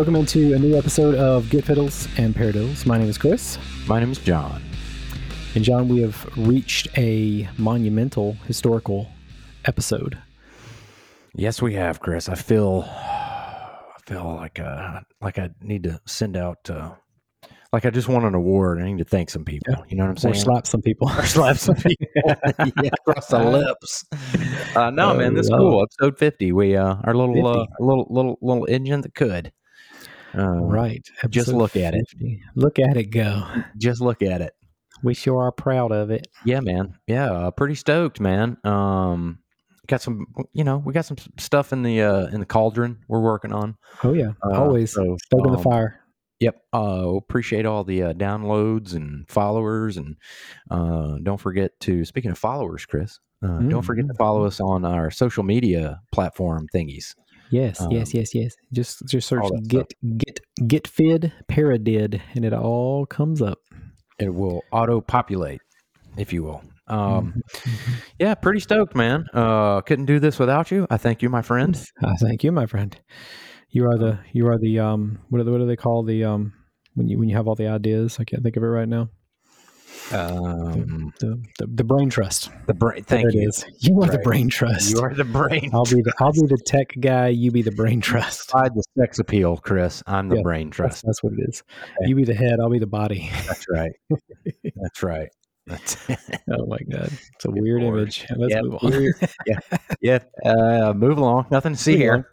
Welcome into a new episode of Get Fiddles and Paradiddles. My name is Chris. My name is John. And John, we have reached a monumental historical episode. Yes, we have, Chris. I feel, I feel like uh, like I need to send out, uh, like I just won an award. I need to thank some people. Yeah. You know what I'm saying? Or slap some people. Or slap some people. yeah, across the lips. Uh, no, Oh, man, this is wow. cool. Episode 50. We uh, our little uh, 50. little little little engine that could. Uh, right. Just episode look at it. Look at it go. Just look at it. We sure are proud of it. Yeah, man. Yeah, uh, pretty stoked, man. Um, got some, you know, we got some stuff in the uh in the cauldron we're working on. Oh, yeah. Uh, Always. so, Stoking the um, fire. Yep. Uh, appreciate all the uh, downloads and followers, and uh, don't forget to. Speaking of followers, Chris, uh, don't forget to Mhm. follow us on our social media platform thingies. Yes, um, yes, yes, yes. Just just search all that get get get fid paradid and it all comes up. It will auto populate, if you will. Um, Mhm. yeah, pretty stoked, man. Uh, couldn't do this without you. I thank you, my friend. I thank you, my friend. You are the you are the um what do they, what do they call the um when you when you have all the ideas? I can't think of it right now. Um, The the, the brain trust. the brain. Thank There it you. is. You are the brain trust. You are the brain. I'll be the I'll be the tech guy. You be the brain trust. Beside the sex appeal, Chris. I'm the Yeah, brain trust. that's what it is. Okay. You be the head. I'll be the body. That's right. That's right. That's oh my god, it's a weird Lord. image. Let's Yep, move on. yeah. Yeah. Uh, move along. Nothing to see here. on.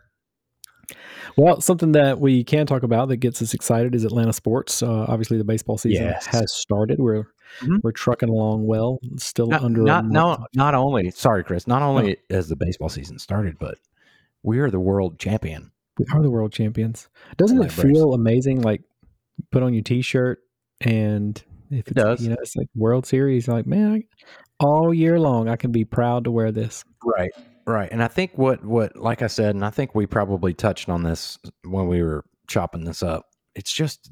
Well, something that we can talk about that gets us excited is Atlanta sports. Uh, obviously, the baseball season Yes. has started. We're Mhm. we're trucking along well. Still Not, under not, no, not only, sorry, Chris, not only has the baseball season started, but we are the world champion. We are the world champions. Doesn't it feel amazing? Like put on your T-shirt and if It it's, does. you know, it's like World Series. Like man, I, all year long, I can be proud to wear this. Right. Right. And I think what, what, like I said, and I think we probably touched on this when we were chopping this up. It's just,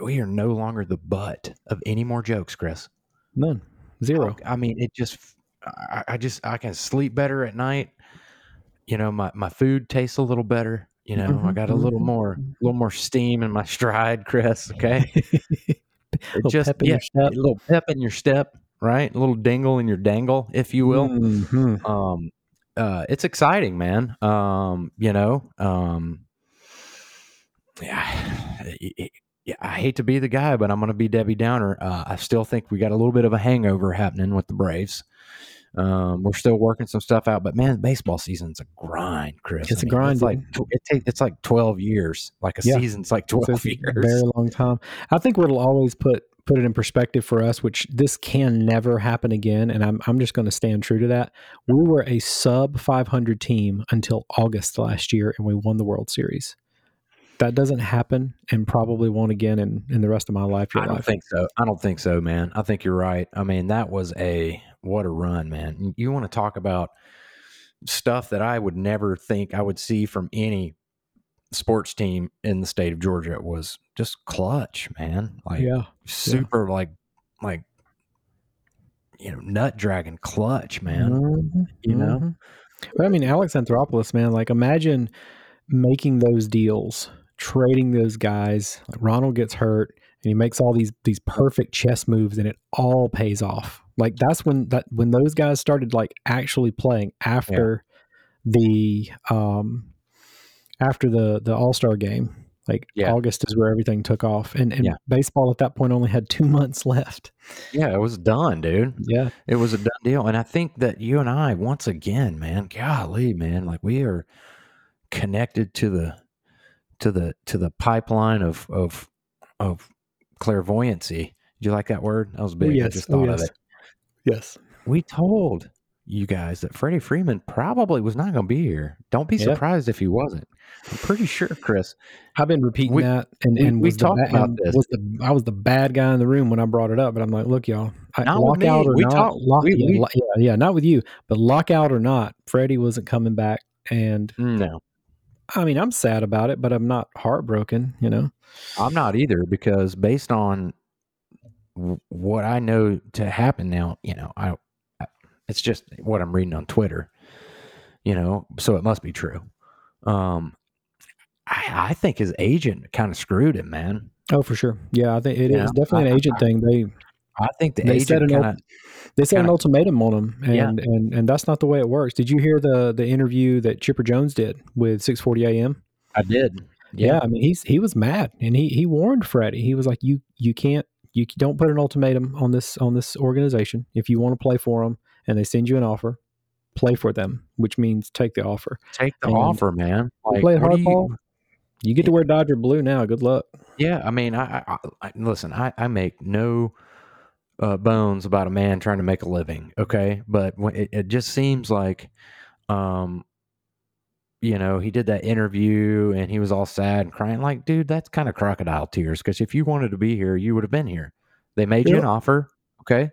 we are no longer the butt of any more jokes, Chris. None, zero. I mean, it just, I, I just, I can sleep better at night. You know, my, my food tastes a little better. You know, I Mhm, got a little mhm, more, a little more steam in my stride, Chris. Okay. Just, pep in yeah, your step. a little pep in your step, right? A little dingle in your dangle, if you will. Mhm. Um, uh, it's exciting, man. Um, you know, um, yeah, yeah, I hate to be the guy, but I'm going to be Debbie Downer. Uh, I still think we got a little bit of a hangover happening with the Braves. Um, we're still working some stuff out, but man, baseball season's a grind, Chris. It's a a grind, It's like it take, it's like 12 years. Like a Yeah. season's like It's 12 a years. very long time. I think what'll always put put it in perspective for us, which this can never happen again, and I'm I'm just going to stand true to that. We were a sub 500 team until August last year, and we won the World Series. That doesn't happen, and probably won't again in, in the rest of my life. I don't life. think so. I don't think so, man. I think you're right. I mean, that was a what a run, man. You want to talk about stuff that I would never think I would see from any sports team in the state of Georgia was just clutch, man. Like yeah, super like like you know, nut dragon clutch, man. Mhm, You know? mhm. But I mean, Alex Anthopoulos, man. Like, imagine making those deals, trading those guys. Like Ronald gets hurt, and he makes all these these perfect chess moves, and it all pays off. Like that's when that when those guys started like actually playing after the um after the the All Star game. Like Yeah. August is where everything took off, and and Yeah. baseball at that point only had two months left. Yeah, it was done, dude. Yeah, It was a done deal. And I think that you and I, once again, man, golly, man, like we are connected to the to the to the pipeline of of of clairvoyancy. Did you like that word? That was big. I yes. just Oh, thought yes. of it. yes. We told you guys that Freddie Freeman probably was not going to be here. Don't be surprised if he wasn't. I'm pretty sure, Chris. I've been repeating We- that, and we- and we the talked about this. Was the, I was the bad guy in the room when I brought it up, but I'm like, look, y'all, I, Not with me. lockout or We not, talked- lock, we- yeah, yeah, not with you, but lockout or not, Freddie wasn't coming back, and No, I mean, I'm sad about it, but I'm not heartbroken, you know. I'm not either because based on what I know to happen now, you know, I, I it's just what I'm reading on Twitter, you know, so it must be true. Um, I, I think his agent kind of screwed him, man. Oh, for sure. Yeah, I think it is Yeah, definitely an I- agent thing. They I think the They set agent an kind of they set an Kinda- ultimatum on him, and, Yeah. and and that's not the way it works. Did you hear the the interview that Chipper Jones did with 640 AM? I did. Yeah, I mean he's he was mad, and he he warned Freddie. He was like, "You you can't you don't put an ultimatum on this on this organization. If you want to play for them, and they send you an offer, play for them, which means take the offer. take the and offer, man. You Like, play what you- hardball. You get to wear Dodger blue now. Good luck. Yeah, I mean, I, I, I listen. I, I make no uh, bones about a man trying to make a living. Okay, but when it, it just seems like, um, you know, he did that interview and he was all sad and crying. Like, dude, that's kind of crocodile tears. Because if you wanted to be here, you would have been here. They made you an offer, okay,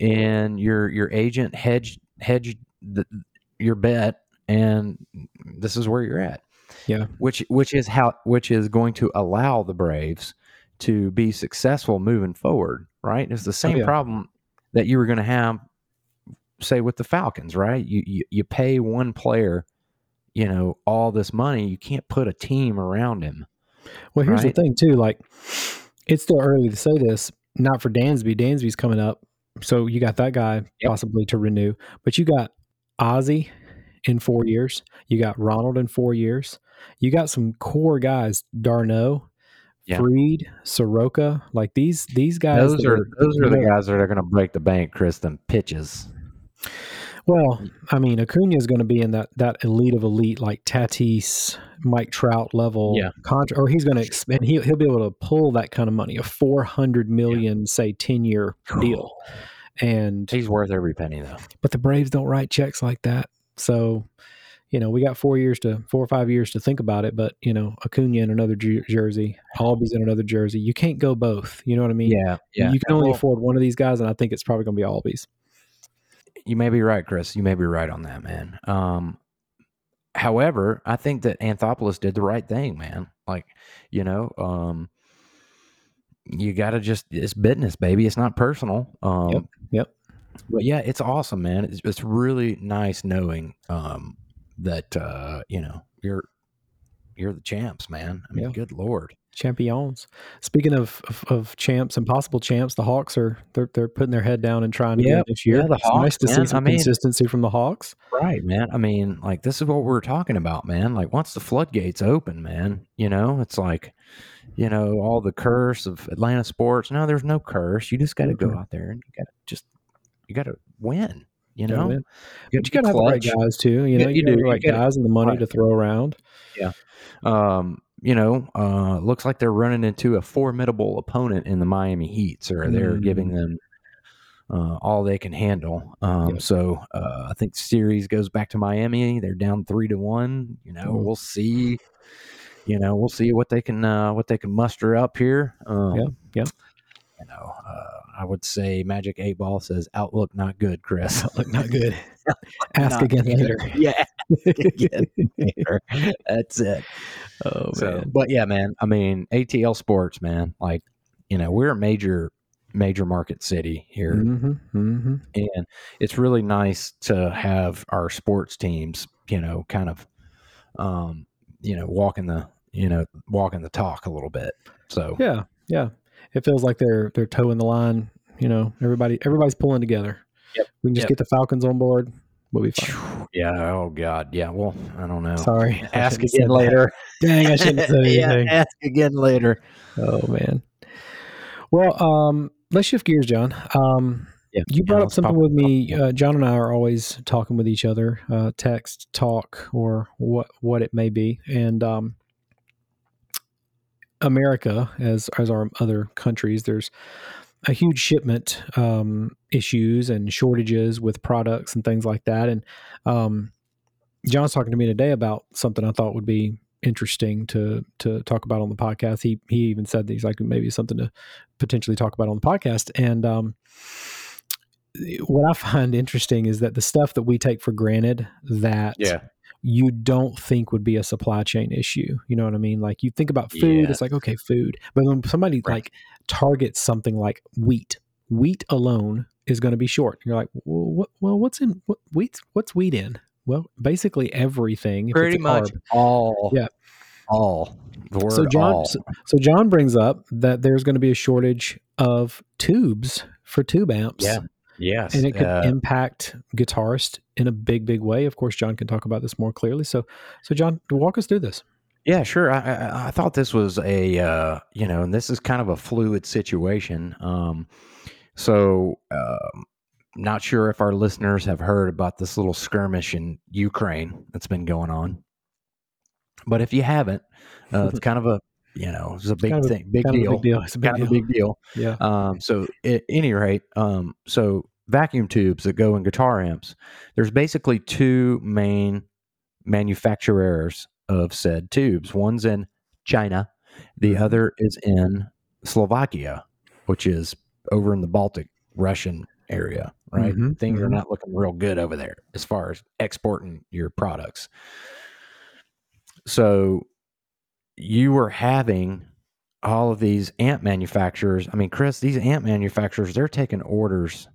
and your your agent hedged hedged the, your bet, and this is where you're at Yeah. which which is how which is going to allow the Braves to be successful moving forward, right? It's the oh, same yeah. problem that you were going to have say with the Falcons, right? You, you you pay one player, you know, all this money, you can't put a team around him. Well, here's Right. the thing too. Like, it's still early to say this. Not for Dansby. Dansby's coming up, so you got that guy Yep. possibly to renew. But you got Ozzie in four years. You got Ronald in four years. You got some core guys: d'Arnaud, Yeah. Fried, Soroka. Like these these guys. Those that are those are the guys that are going to break the bank, Chris. Them pitches. Well, I mean, Acuna is going to be in that that elite of elite, like Tatis, Mike Trout level. Yeah. Contra- or he's going to expand. He'll, he'll be able to pull that kind of money, a four hundred million, say, ten year deal. And He's worth every penny, though. but the Braves don't write checks like that, so you know we got four years to four or five years to think about it. But you know, Acuna in another jer- jersey, Albies in another jersey. You can't go both. You know what I mean? Yeah, yeah. You can only Well, afford one of these guys, and I think it's probably going to be Albies. you may be right, Chris. You may be right on that, man. Um, however, I think that Anthopoulos did the right thing, man. Like, you know, um, you got to just it's business, baby. It's not personal. Um, Yep, yep. But yeah, it's awesome, man. It's, it's really nice knowing um, that uh, you know you're you're the champs, man. I mean, Yeah. good lord. champions. Speaking of, of of champs and possible champs, the Hawks are they're they're putting their head down and trying to Yeah, get this year. yeah, the it's nice to see some I mean- consistency from the Hawks. Right, man. I mean, like this is what we're talking about, man. Like once the floodgates open, man, you know, it's like, you know, all the curse of Atlanta sports. No, there's no curse. You just got to go Mhm. out there and you got to just, you got to win. You know. But you got to have the right guys too. You know, you you, got do. the right gotta- guys and the money right. to throw around. Yeah. Um, you know, uh, looks like they're running into a formidable opponent in the Miami Heat, so they're Mm. giving them uh, all they can handle. Um, Yep. So uh, I think series goes back to Miami. They're down three to one. You know, Mm. we'll see. You know, we'll see what they can uh, what they can muster up here. Um, Yeah, yeah. You know, uh, I would say Magic Eight Ball says outlook not good, Chris. Look, not good. Ask Not again good. later. yeah, again later. That's it. Oh So, man. but yeah, man. I mean, ATL Sports, man. Like, you know, we're a major, major market city here, hmm hmm and it's really nice to have our sports teams, you know, kind of, um, you know, walking the, you know, walking the talk a little bit. So Yeah, yeah. It feels like they're they're toeing the line. You know, everybody everybody's pulling together. Yep, We can just yep. get the Falcons on board. We'll be fine. yeah. Oh God. Yeah. Well, I don't know. Sorry. Ask again later. Dang, I shouldn't yeah. anything. Ask again later. Oh man. Well, um, let's shift gears, John. Um, Yeah. you yeah, brought up something with me. Uh, John and I are always talking with each other, uh, text, talk, or what what it may be, and um, America, as as our other countries, there's a huge shipment um, issues and shortages with products and things like that. And um, John's talking to me today about something I thought would be interesting to to talk about on the podcast. He he even said that he's like maybe something to potentially talk about on the podcast. And um, what I find interesting is that the stuff that we take for granted that Yeah. You don't think would be a supply chain issue. You know what I mean? Like you think about food, Yeah. it's like okay, food. But when somebody Right. like targets something like wheat, wheat alone is going to be short. You're like, well, what? Well, what's in what wheat? What's wheat in? Well, basically everything. if Pretty much carb. all. Yeah. all. So John, all. so, so John brings up that there's going to be a shortage of tubes for tube amps. Yeah. Yes. and it could uh, impact guitarists in a big, big way. Of course, John can talk about this more clearly. So, so John, walk us through this. Yeah, sure. I, I, I thought this was a, uh, you know, and this is kind of a fluid situation. Um, so, um, not sure if our listeners have heard about this little skirmish in Ukraine that's been going on. But if you haven't, uh, it's kind of a, you know, it's a big Kind of thing, big kind of a deal. big deal. It's a big kind of deal. a big deal. Yeah. Um, so at any rate, um, so vacuum tubes that go in guitar amps, there's basically two main manufacturers of said tubes. One's in China, the Mhm. other is in Slovakia, which is over in the Baltic Russian area, right? Mhm, Things are mhm. not looking real good over there as far as exporting your products. So you were having all of these amp manufacturers. I mean, Chris, these amp manufacturers, they're taking orders.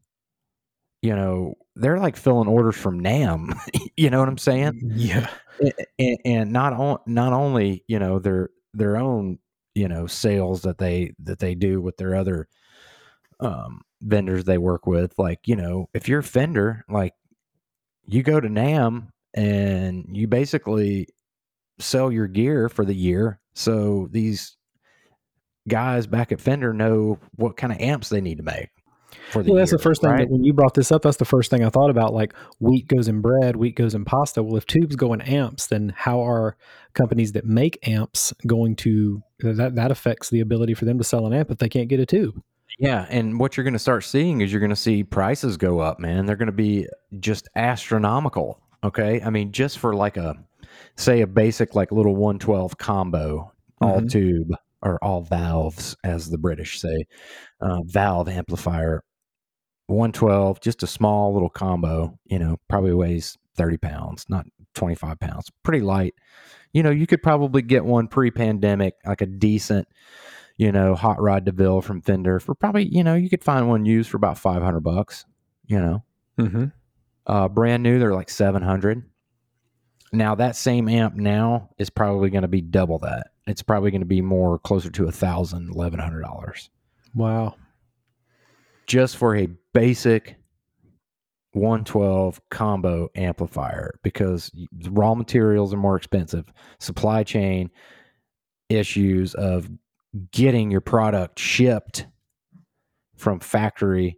You know, they're like filling orders from NAMM. you know what I'm saying? Yeah. and, and not on, not only you know their their own you know sales that they that they do with their other um, vendors they work with. Like you know, if you're Fender, like you go to NAMM and you basically sell your gear for the year. So these guys back at Fender know what kind of amps they need to make for the Well, that's year, the first thing that when you brought this up, that's the first thing I thought about. Like wheat goes in bread, wheat goes in pasta. Well, if tubes go in amps, then how are companies that make amps going to that? That affects the ability for them to sell an amp if they can't get a tube. Yeah, and what you're going to start seeing is you're going to see prices go up, man. They're going to be just astronomical. Okay, I mean, just for like a say a basic like little 112 combo, all Mhm. tube or all valves, as the British say, uh, valve amplifier, 112, just a small little combo. You know, probably weighs 30 pounds, not 25 pounds, pretty light. You know, you could probably get one pre-pandemic, like a decent you know, hot rod DeVille from Fender for probably, you know, you could find one used for about 500 bucks, you know, Mm-hmm. uh, brand new, they're like 700. Now that same amp now is probably going to be double that. It's probably going to be more closer to a thousand, eleven hundred dollars Wow. just for a basic 112 combo amplifier because raw materials are more expensive. Supply chain issues of getting your product shipped from factory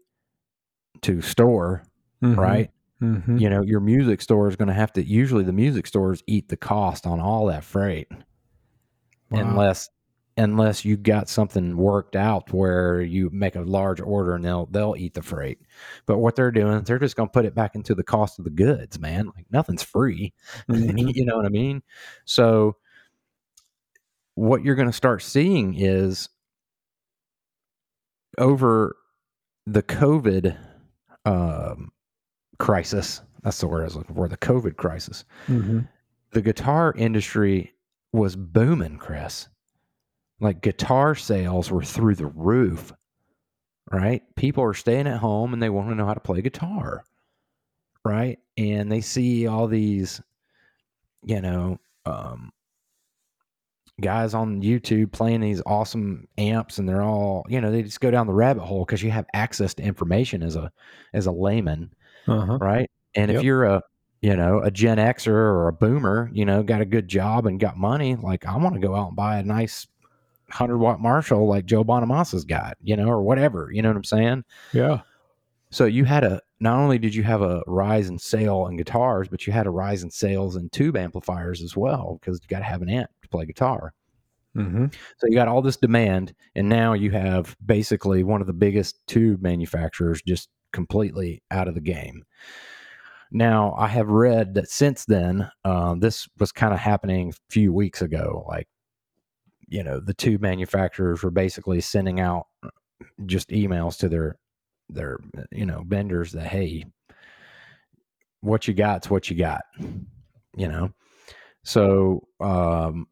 to store, mm-hmm. right? Mm-hmm. You know, your music store is going to have to, usually the music stores eat the cost on all that freight unless unless you got something worked out where you make a large order and they'll they'll eat the freight. But what they're doing, they're just going to put it back into the cost of the goods, man. Like nothing's free. Mhm. you know what I mean? So what you're going to start seeing is over the COVID um, crisis. That's the word I was looking for. The COVID crisis. Mm-hmm. The guitar industry was booming, Chris. Like guitar sales were through the roof, right? People are staying at home and they want to know how to play guitar, right? And they see all these, you know, um, guys on YouTube playing these awesome amps, and they're all, you know, they just go down the rabbit hole because you have access to information as a as a layman, Uh-huh. right? And Yep. if you're a you know a Gen Xer or a Boomer, you know, got a good job and got money, like I want to go out and buy a nice hundred watt Marshall like Joe Bonamassa's got, you know, or whatever. You know what I'm saying? Yeah. So you had a not only did you have a rise in sale in guitars, but you had a rise in sales in tube amplifiers as well because you got to have an amp to play guitar. Mm-hmm. So you got all this demand, and now you have basically one of the biggest tube manufacturers just completely out of the game. Now, I have read that since then, uh, this was kind of happening a few weeks ago. Like, you know, the two manufacturers were basically sending out just emails to their their you know vendors that hey, what you got's what you got, you know. So um,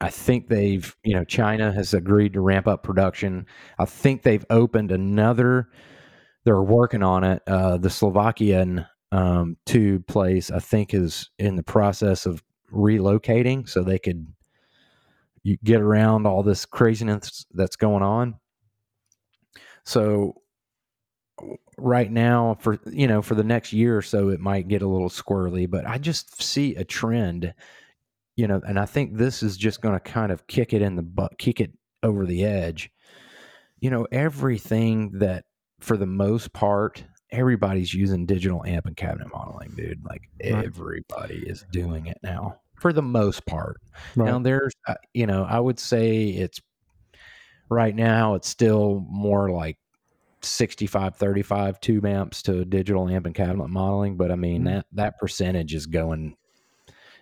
I think they've, you know, China has agreed to ramp up production. I think they've opened another. They're working on it. Uh, the Slovakian um, tube place, I think, is in the process of relocating, so they could you get around all this craziness that's going on. So right now for you know for the next year or so it might get a little squirrely but i just see a trend you know and i think this is just going to kind of kick it in the butt kick it over the edge you know everything that for the most part everybody's using digital amp and cabinet modeling dude like Right. everybody is doing it now for the most part Right. now there's uh, you know i would say it's right now it's still more like 65 35 tube amps to digital amp and cabinet modeling but i mean Mhm. that that percentage is going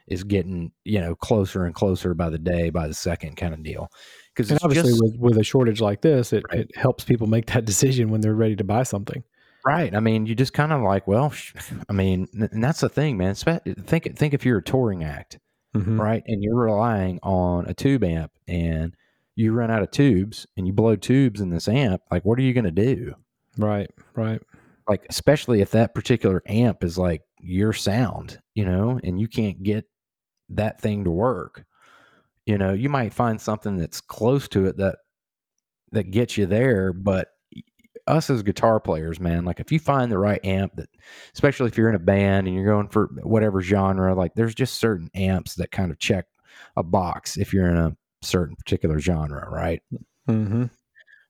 is getting you know closer and closer by the day by the second kind of deal because and obviously, just with, with a shortage like this, it, Right. it helps people make that decision when they're ready to buy something. right i mean you just kind of like well sh- i mean and that's the thing man think think if you're a touring act Mhm. right? And you're relying on a tube amp and you run out of tubes and you blow tubes in this amp, like what are you going to do? Right. Right. Like especially if that particular amp is like your sound, you know, and you can't get that thing to work. You know, you might find something that's close to it that that gets you there, but us as guitar players, man, like if you find the right amp that especially if you're in a band and you're going for whatever genre, like there's just certain amps that kind of check a box if you're in a certain particular genre, right? mm-hmm.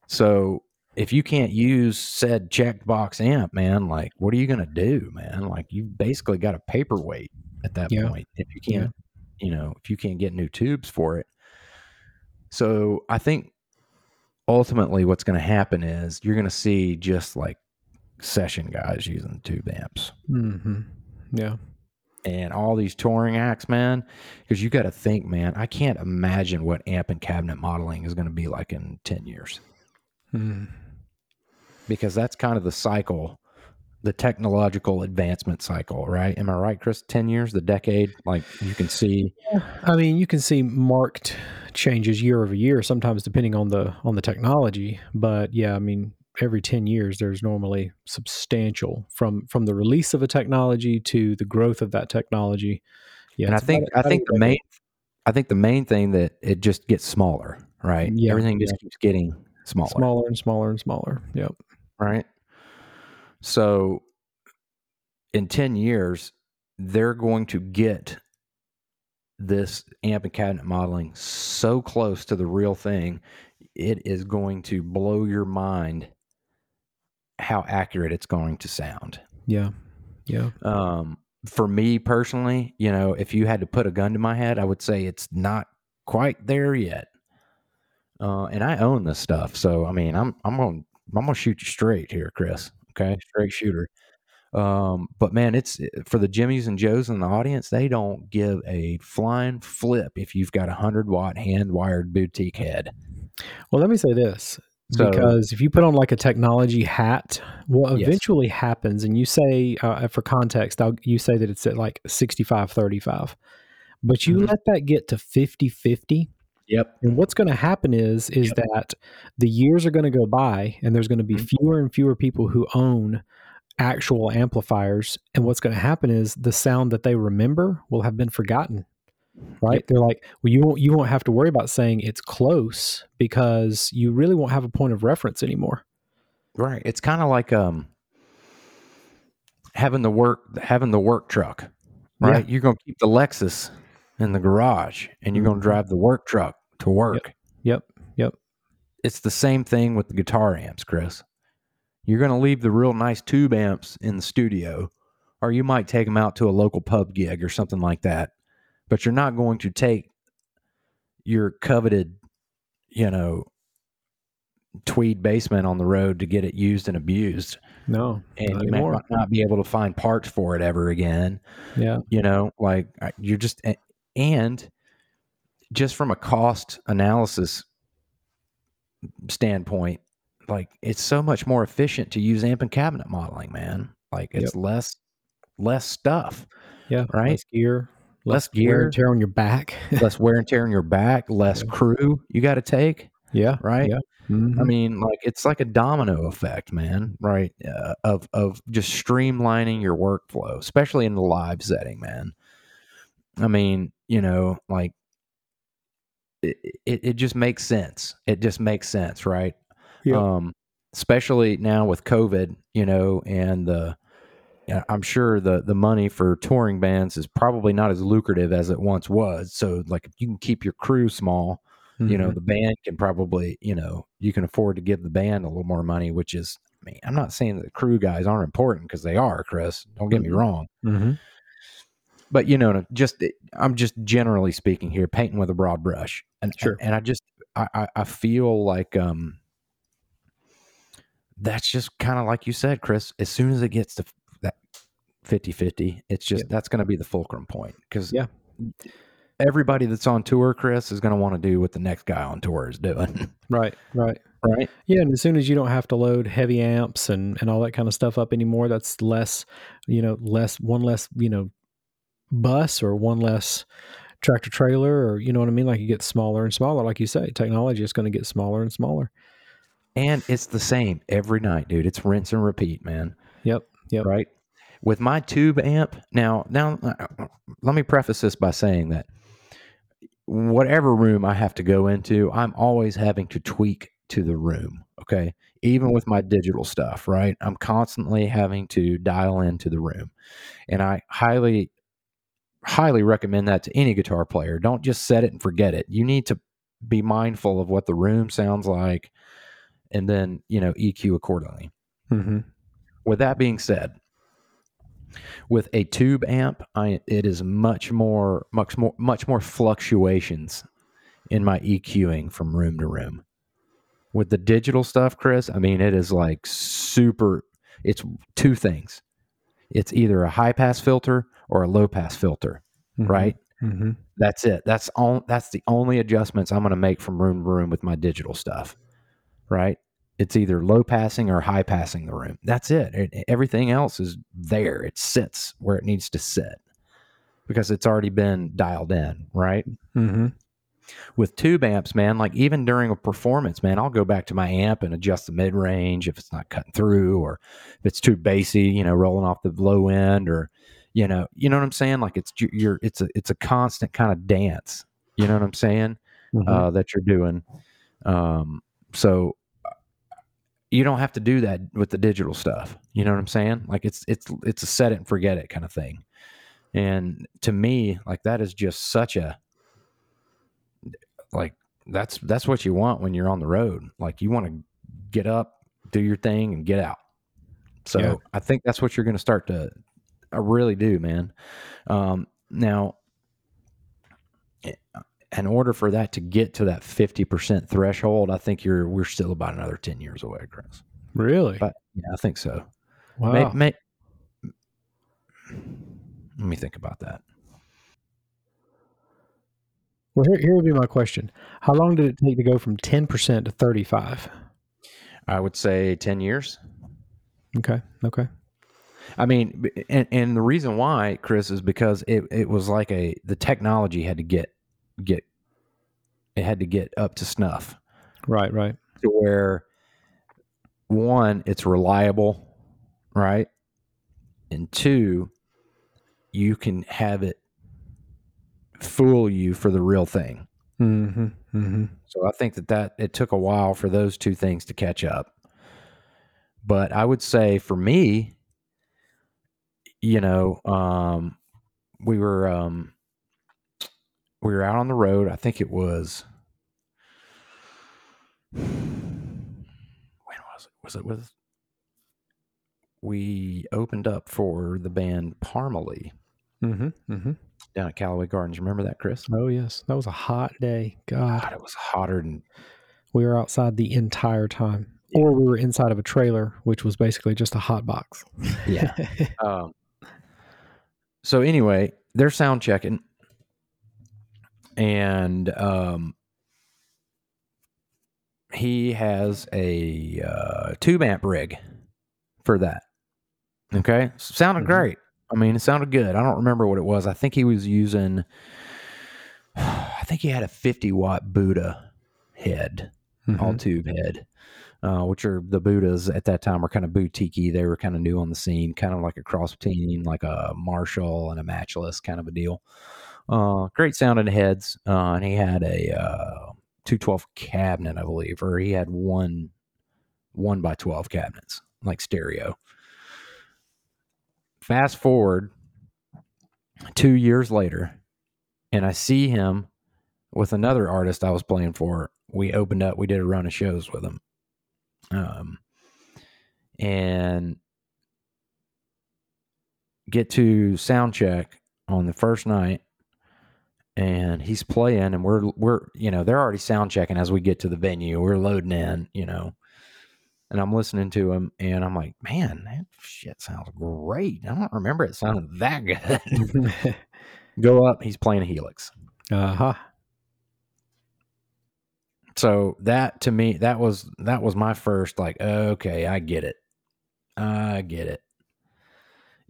So if you can't use said checked box amp, man, like what are you gonna do, man? Like you basically got a paperweight at that Yeah. point if you can't, you know, if you can't get new tubes for it. So I think ultimately what's going to happen is you're going to see just like session guys using tube amps hmm Yeah. and all these touring acts, man. Because you got to think, man, I can't imagine what amp and cabinet modeling is going to be like in 10 years Mm. because that's kind of the cycle, the technological advancement cycle, right? Am I right, Chris? 10 years, the decade, like you can see. I mean, you can see marked changes year over year, sometimes depending on the on the technology. But yeah, I mean, every ten years, there's normally substantial from from the release of a technology to the growth of that technology. Yeah, and I think, about- I think the main, I think the main thing that it just gets smaller, right? Yeah, Everything just keeps getting smaller. smaller and smaller and smaller. Yep. right? So in 10 years, they're going to get this amp and cabinet modeling so close to the real thing, it is going to blow your mind how accurate it's going to sound. Yeah. Yeah. Um, for me personally, you know, if you had to put a gun to my head, I would say it's not quite there yet. Uh, and I own this stuff, so I mean, I'm I'm gonna I'm gonna shoot you straight here, Chris. Okay, straight shooter. Um, but man, it's for the Jimmys and Joes in the audience. They don't give a flying flip if you've got a hundred watt hand wired boutique head. Well, let me say this So- because if you put on like a technology hat, what Yes. eventually happens, and you say, uh, for context, I'll, you say that it's at like 65 35, but you Mhm. let that get to 50 50. Yep. And what's going to happen is is that the years are going to go by, and there's going to be Mhm. fewer and fewer people who own actual amplifiers. And what's going to happen is the sound that they remember will have been forgotten. Right? Yep. They're like, well, you won't you won't have to worry about saying it's close because you really won't have a point of reference anymore. Right. It's kind of like um having the work having the work truck. Right. You're gonna keep the Lexus in the garage and you're gonna Mhm. drive the work truck to work. Yep. Yep. It's the same thing with the guitar amps, Chris. You're gonna leave the real nice tube amps in the studio, or you might take them out to a local pub gig or something like that. But you're not going to take your coveted, you know, tweed Bassman on the road to get it used and abused. No. and you may not- not be able to find parts for it ever again. Yeah. You know, like you're just and just from a cost analysis standpoint, like it's so much more efficient to use amp and cabinet modeling, man. Like it's less less stuff, Yeah. Right? Less gear. Less wear gear. and tear on your back. less wear and tear on your back, less Yeah. crew you got to take, yeah. right? Yeah. Mhm. I mean, like it's like a domino effect, man. Right? Uh, of of just streamlining your workflow, especially in the live setting, man. I mean, you know, like it, it, just makes sense. It just makes sense, right? Yep. Um, especially now with COVID, you know, and the I'm sure the the money for touring bands is probably not as lucrative as it once was. So like if you can keep your crew small, you know, Mhm. the band can probably, you know, you can afford to give the band a little more money, which is I mean, I'm not saying that the crew guys aren't important because they are, Chris. Don't get me Mhm. wrong. Mhm. But you know, just I'm just generally speaking here, painting with a broad brush. And Sure. and I just I, I, feel like um that's just kind of like you said, Chris. As soon as it gets to that 50 50, it's just Yeah. that's going to be the fulcrum point because Yeah. everybody that's on tour, Chris, is going to want to do what the next guy on tour is doing. Right. Right. right. Yeah, and as soon as you don't have to load heavy amps and and all that kind of stuff up anymore, that's less, you know, less one less, you know, bus or one less tractor trailer or you know what I mean? Like it gets smaller and smaller, like you say. Technology is going to get smaller and smaller. And it's the same every night, dude. It's rinse and repeat, man. Yep. Yep. right? With my tube amp, now, now, uh, let me preface this by saying that whatever room I have to go into, I'm always having to tweak to the room. Okay, even with my digital stuff, right? I'm constantly having to dial into the room, and I highly, highly recommend that to any guitar player. Don't just set it and forget it. You need to be mindful of what the room sounds like, and then you know EQ accordingly hmm with that being said with a tube amp I, it is much more much more much more fluctuations in my eqing from room to room with the digital stuff chris i mean it is like super it's two things it's either a high pass filter or a low pass filter right? Hmm that's it. That's all that's the only adjustments i'm going to make from room to room with my digital stuff right? It's either low passing or high passing the room. That's it. It- everything else is there. It sits where it needs to sit because it's already been dialed in right? Hmm with tube amps man like even during a performance man i'll go back to my amp and adjust the mid range if it's not cutting through or if it's too bassy you know rolling off the low end or you know you know what i'm saying like it's you're it's a it's a constant kind of dance you know what i'm saying hmm uh, that you're doing. Um, so you don't have to do that with the digital stuff. You know what I'm saying? Like it's it's it's a set it and forget it kind of thing. And to me, like that is just such a like that's that's what you want when you're on the road. Like you want to get up, do your thing, and get out. So Yeah. I think that's what you're going to start to. I really do, man. Um, now, in order for that to get to that 50% threshold, I think you're we're still about another 10 years away, Chris. Really? But yeah, I think so. wow. May- may- let me think about that. Well, here, here would be my question: How long did it take to go from ten percent to thirty-five? I would say 10 years. Okay. Okay. I mean, and, and the reason why, Chris, is because it, it was like a the technology had to get get it had to get up to snuff Right. Right. to where one, it's reliable, right? And two, you can have it fool you for the real thing. Mm-hmm. Mm-hmm. So I think that that it took a while for those two things to catch up. But I would say for me, you know, um, we were um, we were out on the road. I think it was when was it? Was it with we opened up for the band Parmalee Mm-hmm. Mm-hmm. down at Callaway Gardens. Remember that, Chris? Oh yes, that was a hot day. God, God, it was hotter than we were outside the entire time, or we were inside of a trailer, which was basically just a hot box. yeah. um, so anyway, they're sound checking, and um, he has a uh, tube amp rig for that. Okay, sounded Mhm. great. I mean, it sounded good. I don't remember what it was. I think he was using. I think he had a 50 watt Budda head all Mhm. tube head, uh, which are the Buddas at that time were kind of boutique They were kind of new on the scene, kind of like a cross between like a Marshall and a Matchless kind of a deal. Uh, great sounding heads, uh, and he had a uh, 212 cabinet, I believe, or he had one one by 12 cabinets, like stereo. Fast forward two years later, and I see him with another artist I was playing for. We opened up, we did a run of shows with him. Um, and get to sound check on the first night and he's playing and we're we're you know they're already sound checking as we get to the venue we're loading in you know and i'm listening to him and i'm like man that shit sounds great. I don't remember it sounding that good. Go up he's playing a helix. Uh-huh. so that to me that was that was my first like okay i get it. I get it.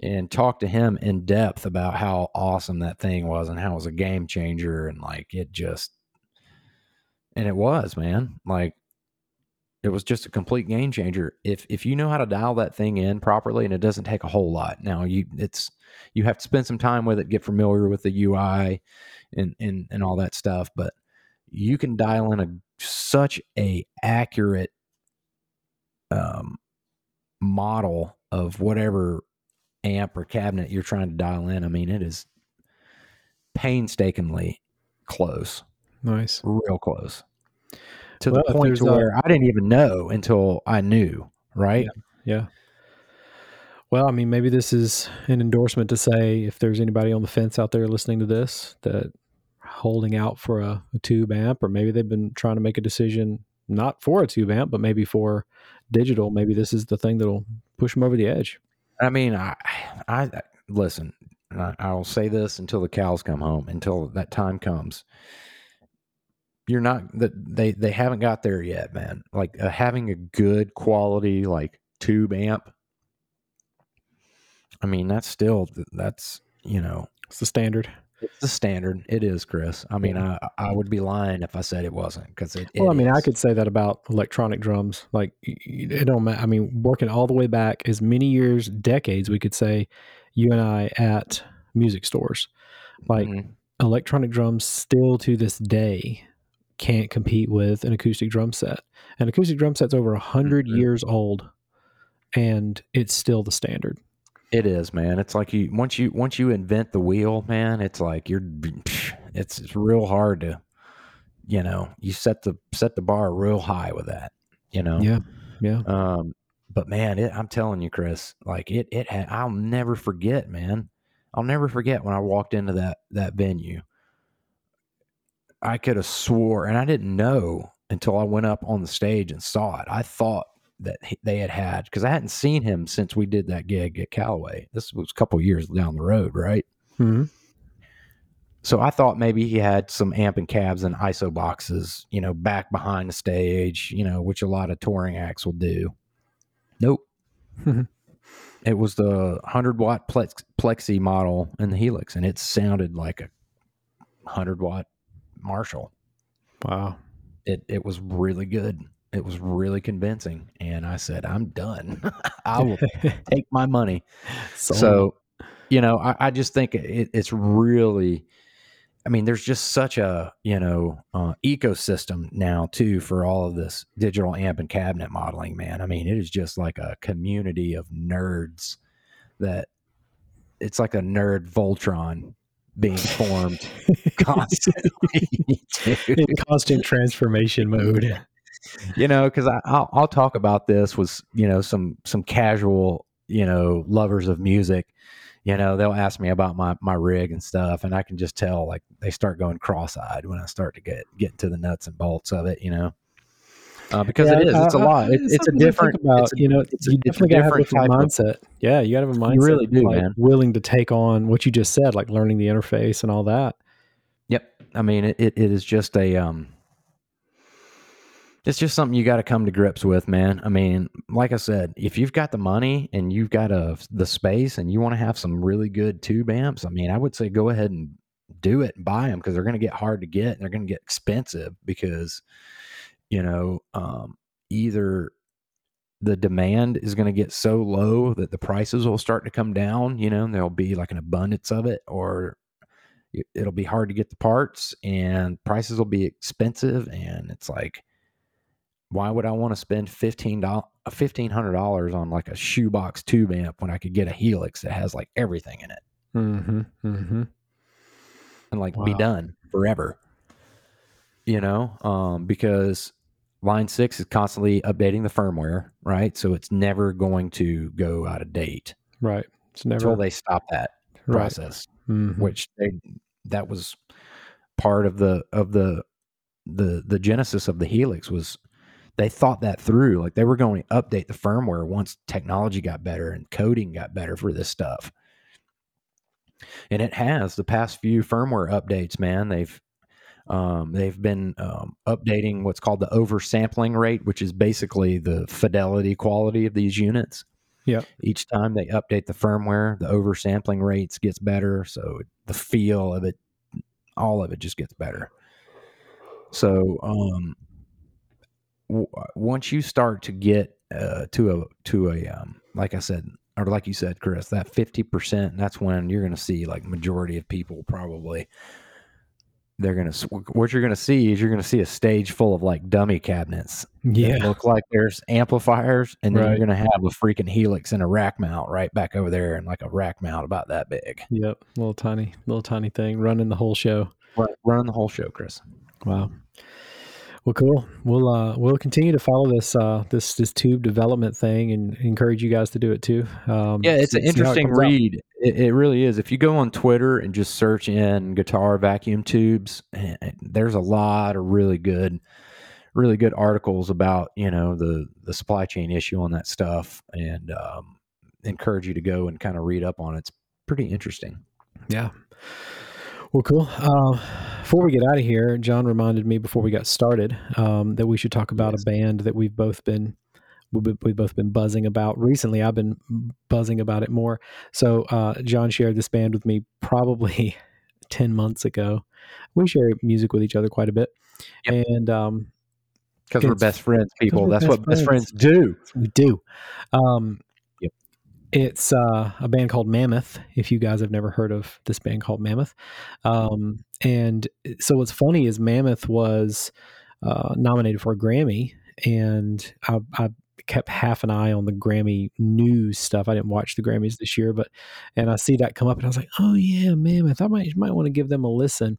And talk to him in depth about how awesome that thing was and how it was a game changer and like it just and it was man. Like it was just a complete game changer if if you know how to dial that thing in properly and it doesn't take a whole lot now you it's you have to spend some time with it get familiar with the ui and and and all that stuff but you can dial in a such a accurate um model of whatever amp or cabinet you're trying to dial in. I mean, it is painstakingly close, Nice. real close, to Well, the point to where I didn't even know until I knew. Right? Yeah. Well, I mean, maybe this is an endorsement to say if there's anybody on the fence out there listening to this that holding out for a, a tube amp, or maybe they've been trying to make a decision not for a tube amp, but maybe for digital, maybe this is the thing that'll push them over the edge. I mean, I, I listen. I, I'll say this until the cows come home. Until that time comes, you're not that they they haven't got there yet, man. Like uh, having a good quality like tube amp. I mean, that's still that's you know It's the standard. it's the standard. It is, Chris. I mean, I I would be lying if I said it wasn't because it. Well, it I mean, I could say that about electronic drums. Like, it don't matter. I mean, working all the way back as many years, decades, we could say, you and I at music stores. Like, Mhm. electronic drums still to this day can't compete with an acoustic drum set. An acoustic drum set's over a 100 Mhm. years old, and it's still the standard. It is, man. It's like you once you once you invent the wheel, man. It's like you're. It's it's real hard to, you know, you set the set the bar real high with that. You know. Yeah, yeah. Um. But man, it, I'm telling you, Chris, like it it had, I'll never forget, man. I'll never forget when I walked into that that venue. I could have swore, and I didn't know until I went up on the stage and saw it. I thought that he- they had had because I hadn't seen him since we did that gig at Callaway. This was a couple years down the road, right? hmm So I thought maybe he had some amp and cabs and ISO boxes, you know, back behind the stage, you know, which a lot of touring acts will do. Nope. it was the 100 watt plex, plexi model in the Helix, and it sounded like a 100 watt Marshall. Wow. It it was really good. It was really convincing, and I said, "I'm done. I will take my money." So, you know, I, I just think it, it's really, I mean, there's just such a, you know, uh, ecosystem now too for all of this digital amp and cabinet modeling, man. I mean, it is just like a community of nerds that it's like a nerd Voltron being formed constantly. in constant transformation mode. you know because I'll, I'll talk about this with you know some some casual you know lovers of music you know they'll ask me about my my rig and stuff and i can just tell like they start going cross-eyed when i start to get get into the nuts and bolts of it you know uh, because it is it's a uh, lot it, it's it's a something to think different about. it's a- you know, it's a- you a definitely got to have a different different of- mindset. yeah, you got to have a mindset. You really do, like, man. Willing to take on what you just said, like learning the interface and all that. Yep. I mean, it, it, it is just a, um, it's just something you got to come to grips with, man. I mean, like I said, if you've got the money and you've got a, the space and you want to have some really good tube amps, I mean, I would say go ahead and do it and buy them because they're going to get hard to get and they're going to get expensive because, you know, um, either the demand is going to get so low that the prices will start to come down, you know, and there'll be like an abundance of it, or it- it'll be hard to get the parts and prices will be expensive and it's like why would I want to spend fifteen dollars fifteen hundred dollars on like a shoebox tube amp when I could get a Helix that has like everything in it Mm-hmm. Mm-hmm. and like be done forever. You know, um, because Line 6 is constantly updating the firmware, right? So it's never going to go out of date Right. It's until they stop that right. process. Mhm. which they that was part of the of the the the genesis of the helix was they thought that through like they were going to update the firmware once technology got better and coding got better for this stuff and it has the past few firmware updates man they've um, they've been um, updating what's called the oversampling rate which is basically the fidelity quality of these units Yep. each time they update the firmware, the oversampling rates gets better, so the feel of it, all of it just gets better. So, um, w- once you start to get uh, to a to a um, like I said, or like you said, Chris, that fifty percent, that's when you're going to see like majority of people probably. They're gonna. What you're gonna see is you're gonna see a stage full of like dummy cabinets Yeah. look like there's amplifiers, and then Right. you're gonna have a freaking helix and a rack mount right back over there, and like a rack mount about that big, Yep. Little tiny, little tiny thing running the whole show. Run, running the whole show, Chris. Wow. Well, cool. We'll uh, we'll continue to follow this uh, this this tube development thing and encourage you guys to do it too. Um, Yeah, it's an how it interesting read. It, it really is. If you go on Twitter and just search in guitar vacuum tubes, eh, eh, there's a lot of really good, really good articles about you know the the supply chain issue on that stuff, and um, encourage you to go and kind of read up on it. It's pretty interesting. Yeah. Well, cool. Uh, before we get out of here, John reminded me before we got started um, that we should talk about Yes. a band that we've both been we've, both been buzzing about recently. I've been buzzing about it more. So uh, John shared this band with me probably ten months ago. We share music with each other quite a bit, Yep. and um, Because we're best friends, people. That's best what best friends. friends do. we do. Um. It's uh, a band called Mammoth. If you guys have never heard of this band called Mammoth, um, and so what's funny is Mammoth was uh, nominated for a Grammy, and I, I kept half an eye on the Grammy news stuff. I didn't watch the Grammys this year, but and I see that come up, and I was like, oh yeah, Mammoth. I might might want to give them a listen.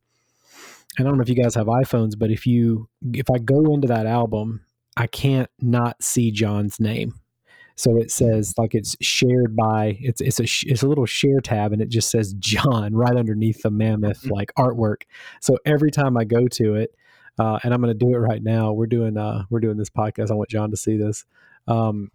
And I don't know if you guys have iPhones, but if you if I go into that album, I can't not see John's name. So it says like it's shared by it's it's a sh- it's a little share tab and it just says John right underneath the mammoth like artwork. So every time I go to it, uh, and I'm going to do it right now. We're doing uh we're doing this podcast. I want John to see this. Um,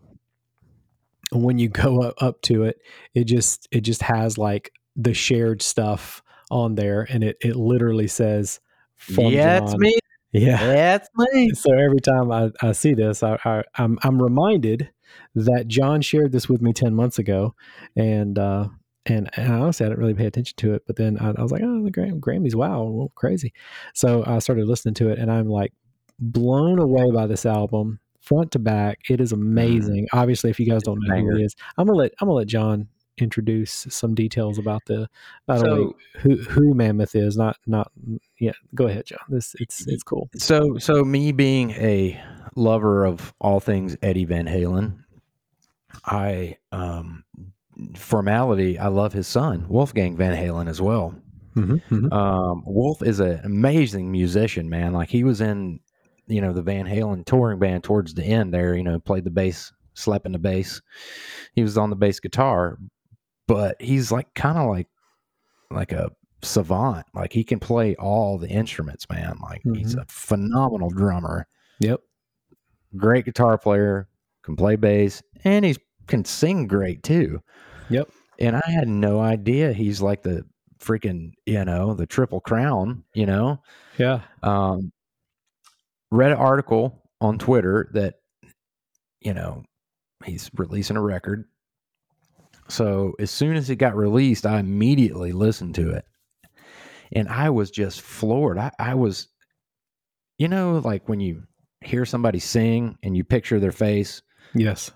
when you go up, up to it, it just it just has like the shared stuff on there, and it it literally says yeah, it's me. Yeah. that's me. So every time I, I see this, I, I, I'm I'm reminded that John shared this with me ten months ago, and uh, and, and honestly, I didn't really pay attention to it. But then I, I was like, oh, the Gram- Grammys, wow, well, crazy. So I started listening to it, and I'm like blown away by this album, front to back. It is amazing. Obviously, if you guys don't know who he is, I'm gonna let I'm gonna let John introduce some details about the only So, who who Mammoth is, not not yeah. Go ahead, John. This it's it's cool. so, so me being a lover of all things Eddie Van Halen, I um, formality. I love his son Wolfgang Van Halen as well. Mm-hmm, Um, Wolf is an amazing musician, man. Like he was in, you know, the Van Halen touring band towards the end there. You know, played the bass, slapping the bass. He was on the bass guitar, but he's like kind of like like a savant. Like he can play all the instruments, man. Like he's a phenomenal drummer, Yep. great guitar player, can play bass, and he can sing great too. Yep. And I had no idea he's like the freaking, you know, the triple crown, you know. Yeah. Um, read an article on Twitter that, you know, he's releasing a record. So as soon as it got released, I immediately listened to it. And I was just floored. I, I was, you know, like when you hear somebody sing and you picture their face, Yes.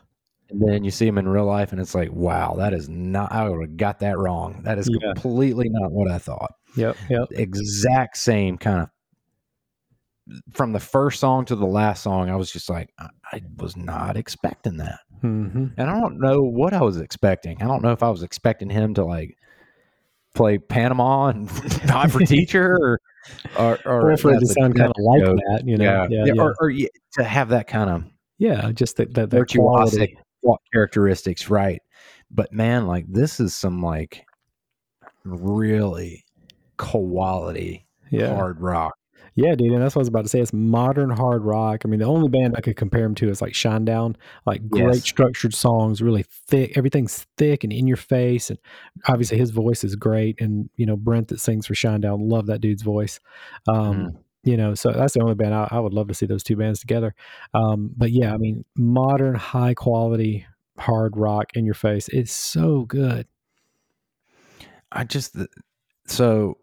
And then you see him in real life, and it's like, wow, that is not. I would have got that wrong. That is Yeah. completely not what I thought. Yep. Yep. Exact same kind of. From the first song to the last song, I was just like, I, I was not expecting that, hmm and I don't know what I was expecting. I don't know if I was expecting him to like play Panama and Die for Teacher, or or, or Or for it to sound kind of like that, you know? yeah, Yeah. yeah. Or, or to have that kind of yeah just that that, that characteristics, right? But man, like this is some like really quality Yeah. hard rock. Yeah, dude, and that's what I was about to say. It's modern hard rock. I mean, the only band I could compare him to is like Shinedown. Like great Yes. structured songs, really thick. Everything's thick and in your face, and obviously his voice is great. And you know, Brent that sings for Shinedown, love that dude's voice. Um, You know, so that's the only band I, I would love to see those two bands together. Um, but yeah, I mean, modern high quality hard rock in your face. It's so good. I just so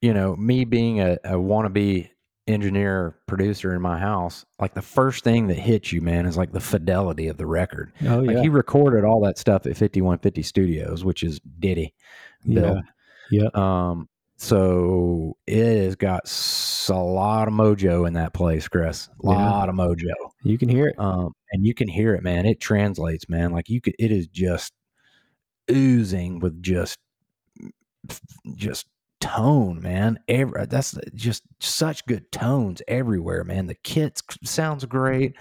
you know me being a, a wannabe engineer producer in my house, like the first thing that hits you, man, is like the fidelity of the record. Oh Like yeah, he recorded all that stuff at 5150 Studios, which is Diddy. yeah, yeah. Um, so it has got a lot of mojo in that place, Chris. A Yeah. lot of mojo. You can hear it. Um, and you can hear it, man. It translates, man. Like you could, it is just oozing with just, just tone, man. Every that's just such good tones everywhere, man. The kit sounds great.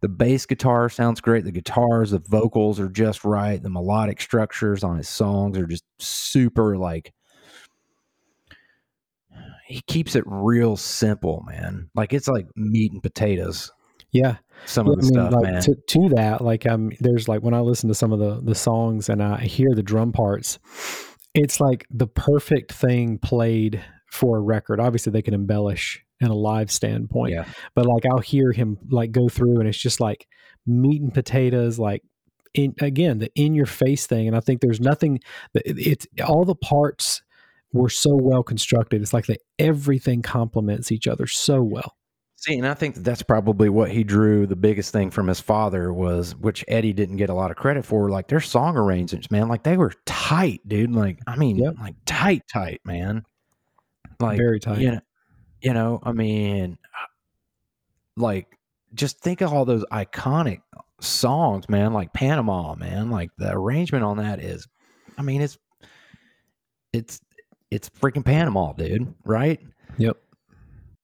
The bass guitar sounds great. The guitars, the vocals are just right. The melodic structures on his songs are just super like he keeps it real simple, man. Like it's like meat and potatoes. Yeah. Some Yeah, of the I mean, stuff, like man. to, to that, like um, there's like when I listen to some of the the songs and I hear the drum parts, it's like the perfect thing played for a record. Obviously, they can embellish in a live standpoint, yeah, but like I'll hear him like go through, and it's just like meat and potatoes, like. In, again, the in your face thing, and I think there's nothing. that- It's all the parts were so well constructed. It's like that everything complements each other so well. See, and I think that that's probably what he drew the biggest thing from his father was, which Eddie didn't get a lot of credit for. Like their song arrangements, man, like they were tight, dude. Like I mean, Yep. like tight, tight, man. Like Very tight. You know, you know, I mean, like just think of all those iconic songs, man. Like Panama, man. Like the arrangement on that is, I mean, it's it's it's freaking Panama, dude. Right? Yep.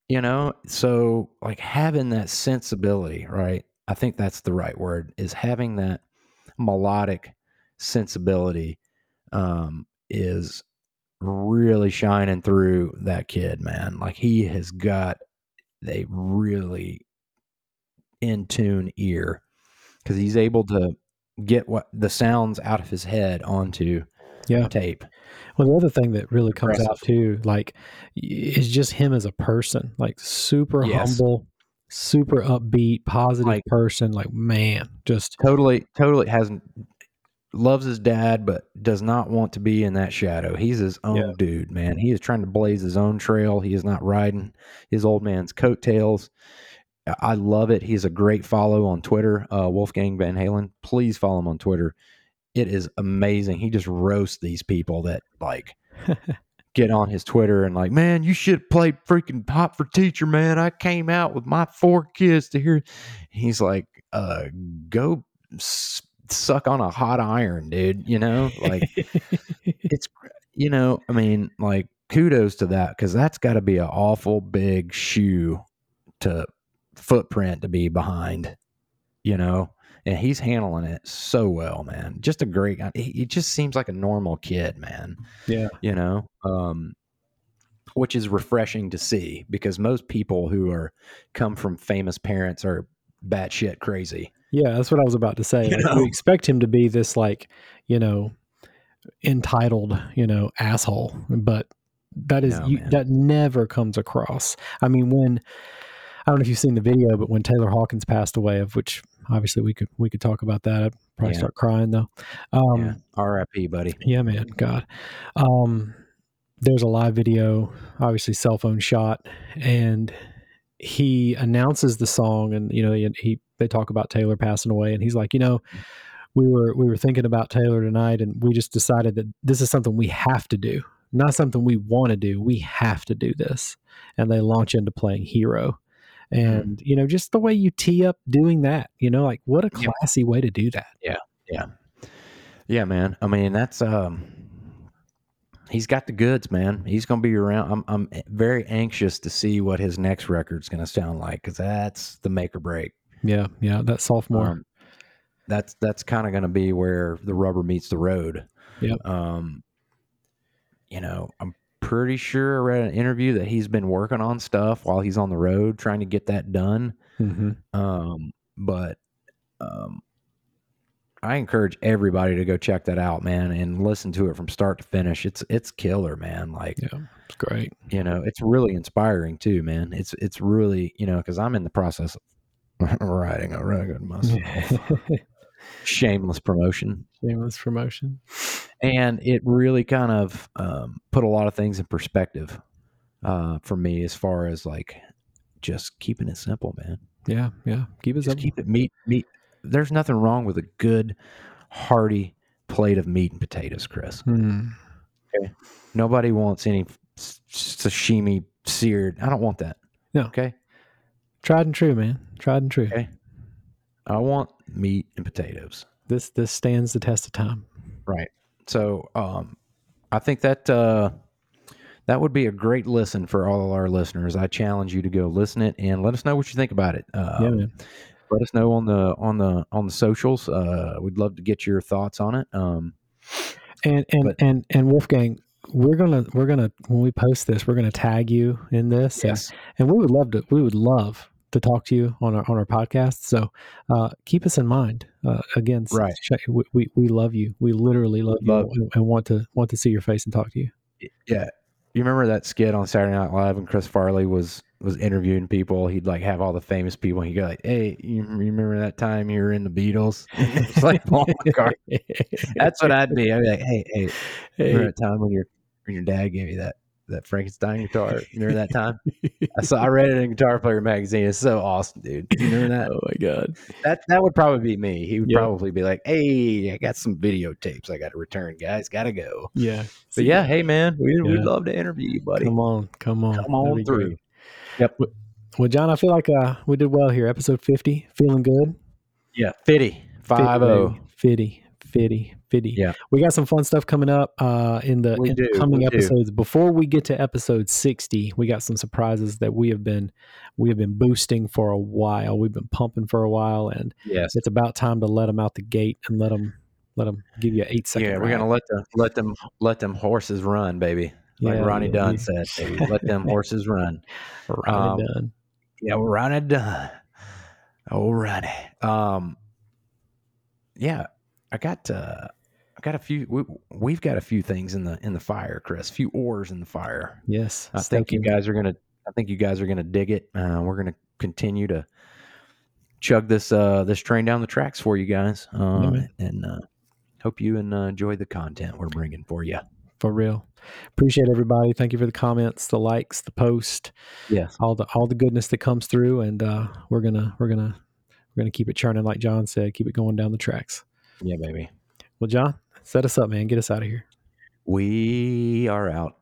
you know so like having that sensibility right i think that's the right word is having that melodic sensibility um is really shining through that kid man like he has got a really in tune ear because he's able to get what the sounds out of his head onto Yeah. tape Well, the other thing that really comes out too, like, is just him as a person, like super Yes. humble, super upbeat, positive Like- person. Like, man, just totally totally hasn't loves his dad but does not want to be in that shadow. He's his own Yeah. dude man. He is trying to blaze his own trail. He is not riding his old man's coattails. I- i love it. He's a great follow on twitter uh, wolfgang van halen. Please follow him on twitter it is amazing. He just roasts these people that like get on his twitter and like man you should have played freaking Hot for Teacher man. I came out with my four kids to hear he's like uh go s- suck on a hot iron dude you know? Like it's you know i mean like kudos to that because that's got to be an awful big shoe to footprint to be behind you know and he's handling it so well man just a great guy he, he just seems like a normal kid man yeah, you know um which is refreshing to see because most people who are come from famous parents are batshit crazy yeah. That's what I was about to say. You Like, we expect him to be this, like, you know, entitled, you know, asshole, but that is No, you, that never comes across. I mean, when I don't know if you've seen the video, but when Taylor Hawkins passed away, of which obviously we could we could talk about that. I'd probably Yeah. start crying though. Um, yeah rip buddy Yeah, man. God. Um, there's a live video, obviously cell phone shot, and he announces the song, and you know he he, they talk about Taylor passing away, and he's like, you know, we were we were thinking about Taylor tonight, and we just decided that this is something we have to do, not something we want to do. We have to do this, and they launch into playing hero. And you know, just the way you tee up doing that, you know, like what a classy way to do that. Yeah, yeah yeah man. I mean, that's um he's got the goods, man. He's going to be around. I'm I'm very anxious to see what his next record's going to sound like cuz that's the make or break. Yeah, yeah, that sophomore. Um, that's that's kind of going to be where the rubber meets the road. yeah Um you know, I'm pretty sure I read an interview that he's been working on stuff while he's on the road trying to get that done. hmm Um, but um, I encourage everybody to go check that out, man, and listen to it from start to finish. It's it's killer, man. Like Yeah, it's great. you know, it's really inspiring too, man. It's it's really you know because I'm in the process of writing a record myself. Shameless promotion, Shameless promotion. And it really kind of um, put a lot of things in perspective uh, for me as far as like just keeping it simple, man. Yeah, yeah. Keep it Just simple. keep it meat meat. There's nothing wrong with a good, hearty plate of meat and potatoes, Chris. Hmm. Nobody wants any sashimi seared. I don't want that. No. Okay. Tried and true, man. Tried and true. Okay. I want meat and potatoes. This this stands the test of time. Right. So, um, I think that uh, that would be a great listen for all of our listeners. I challenge you to go listen it and let us know what you think about it. Uh, yeah, man. let us know on the on the on the socials. Uh, we'd love to get your thoughts on it. Um, And and but- and and Wolfgang, we're gonna we're gonna when we post this, we're gonna tag you in this. and- yes. And, we would love to we would love to talk to you on our on our podcast. So uh, keep us in mind. Uh, again, Right. we, we we love you. We literally love, Love you and, and want to want to see your face and talk to you. Yeah. You remember that skit on Saturday Night Live when Chris Farley was was interviewing people? He'd like have all the famous people. He'd go like, "Hey, you remember that time you were in the Beatles?" it's like Paul McCartney. That's what I'd be. I'd be like, "Hey, hey, remember Hey, that time when your when your dad gave you that that Frankenstein guitar? Remember that time? I saw I read it in Guitar Player magazine. It's so awesome, dude. You remember that? oh my god. That that would probably be me. He would Yeah. probably be like, "Hey, I got some videotapes I got to return, guys. Got to go." Yeah. But yeah, hey man, we, Yeah. we'd love to interview you, buddy. Come on, come on, Come on through. great. Yep. Well, John, I feel like uh, we did well here. Episode fifty, feeling good. Yeah, fifty five zero. 50, 50, 50. Yeah. We got some fun stuff coming up uh, in the in do, coming we do. episodes. Before we get to episode 60, we got some surprises that we have been we have been boosting for a while. We've been pumping for a while and Yes. it's about time to let them out the gate and let them let them give you an 8 second Yeah, we're ride. gonna let them let them let them horses run, baby. Like Yeah, Ronnie yeah, Dunn yeah. said, baby. let them horses run. Ronnie um, Dunn. Yeah, Ronnie Dunn. Oh, Ronnie. Um, yeah, I got uh, I got a few. We, we've got a few things in the in the fire, Chris. A few oars in the fire. Yes. I think you guys are gonna. I think you guys are gonna dig it. Uh, we're gonna continue to chug this uh this train down the tracks for you guys. Uh, and uh, hope you and uh, enjoy the content we're bringing for you. for real. Appreciate everybody. Thank you for the comments, the likes, the post, Yes. all the all the goodness that comes through and uh, we're to we're to we're going to keep it churning like John said, keep it going down the tracks. Yeah, baby. Well, John, set us up, man. Get us out of here. We are out.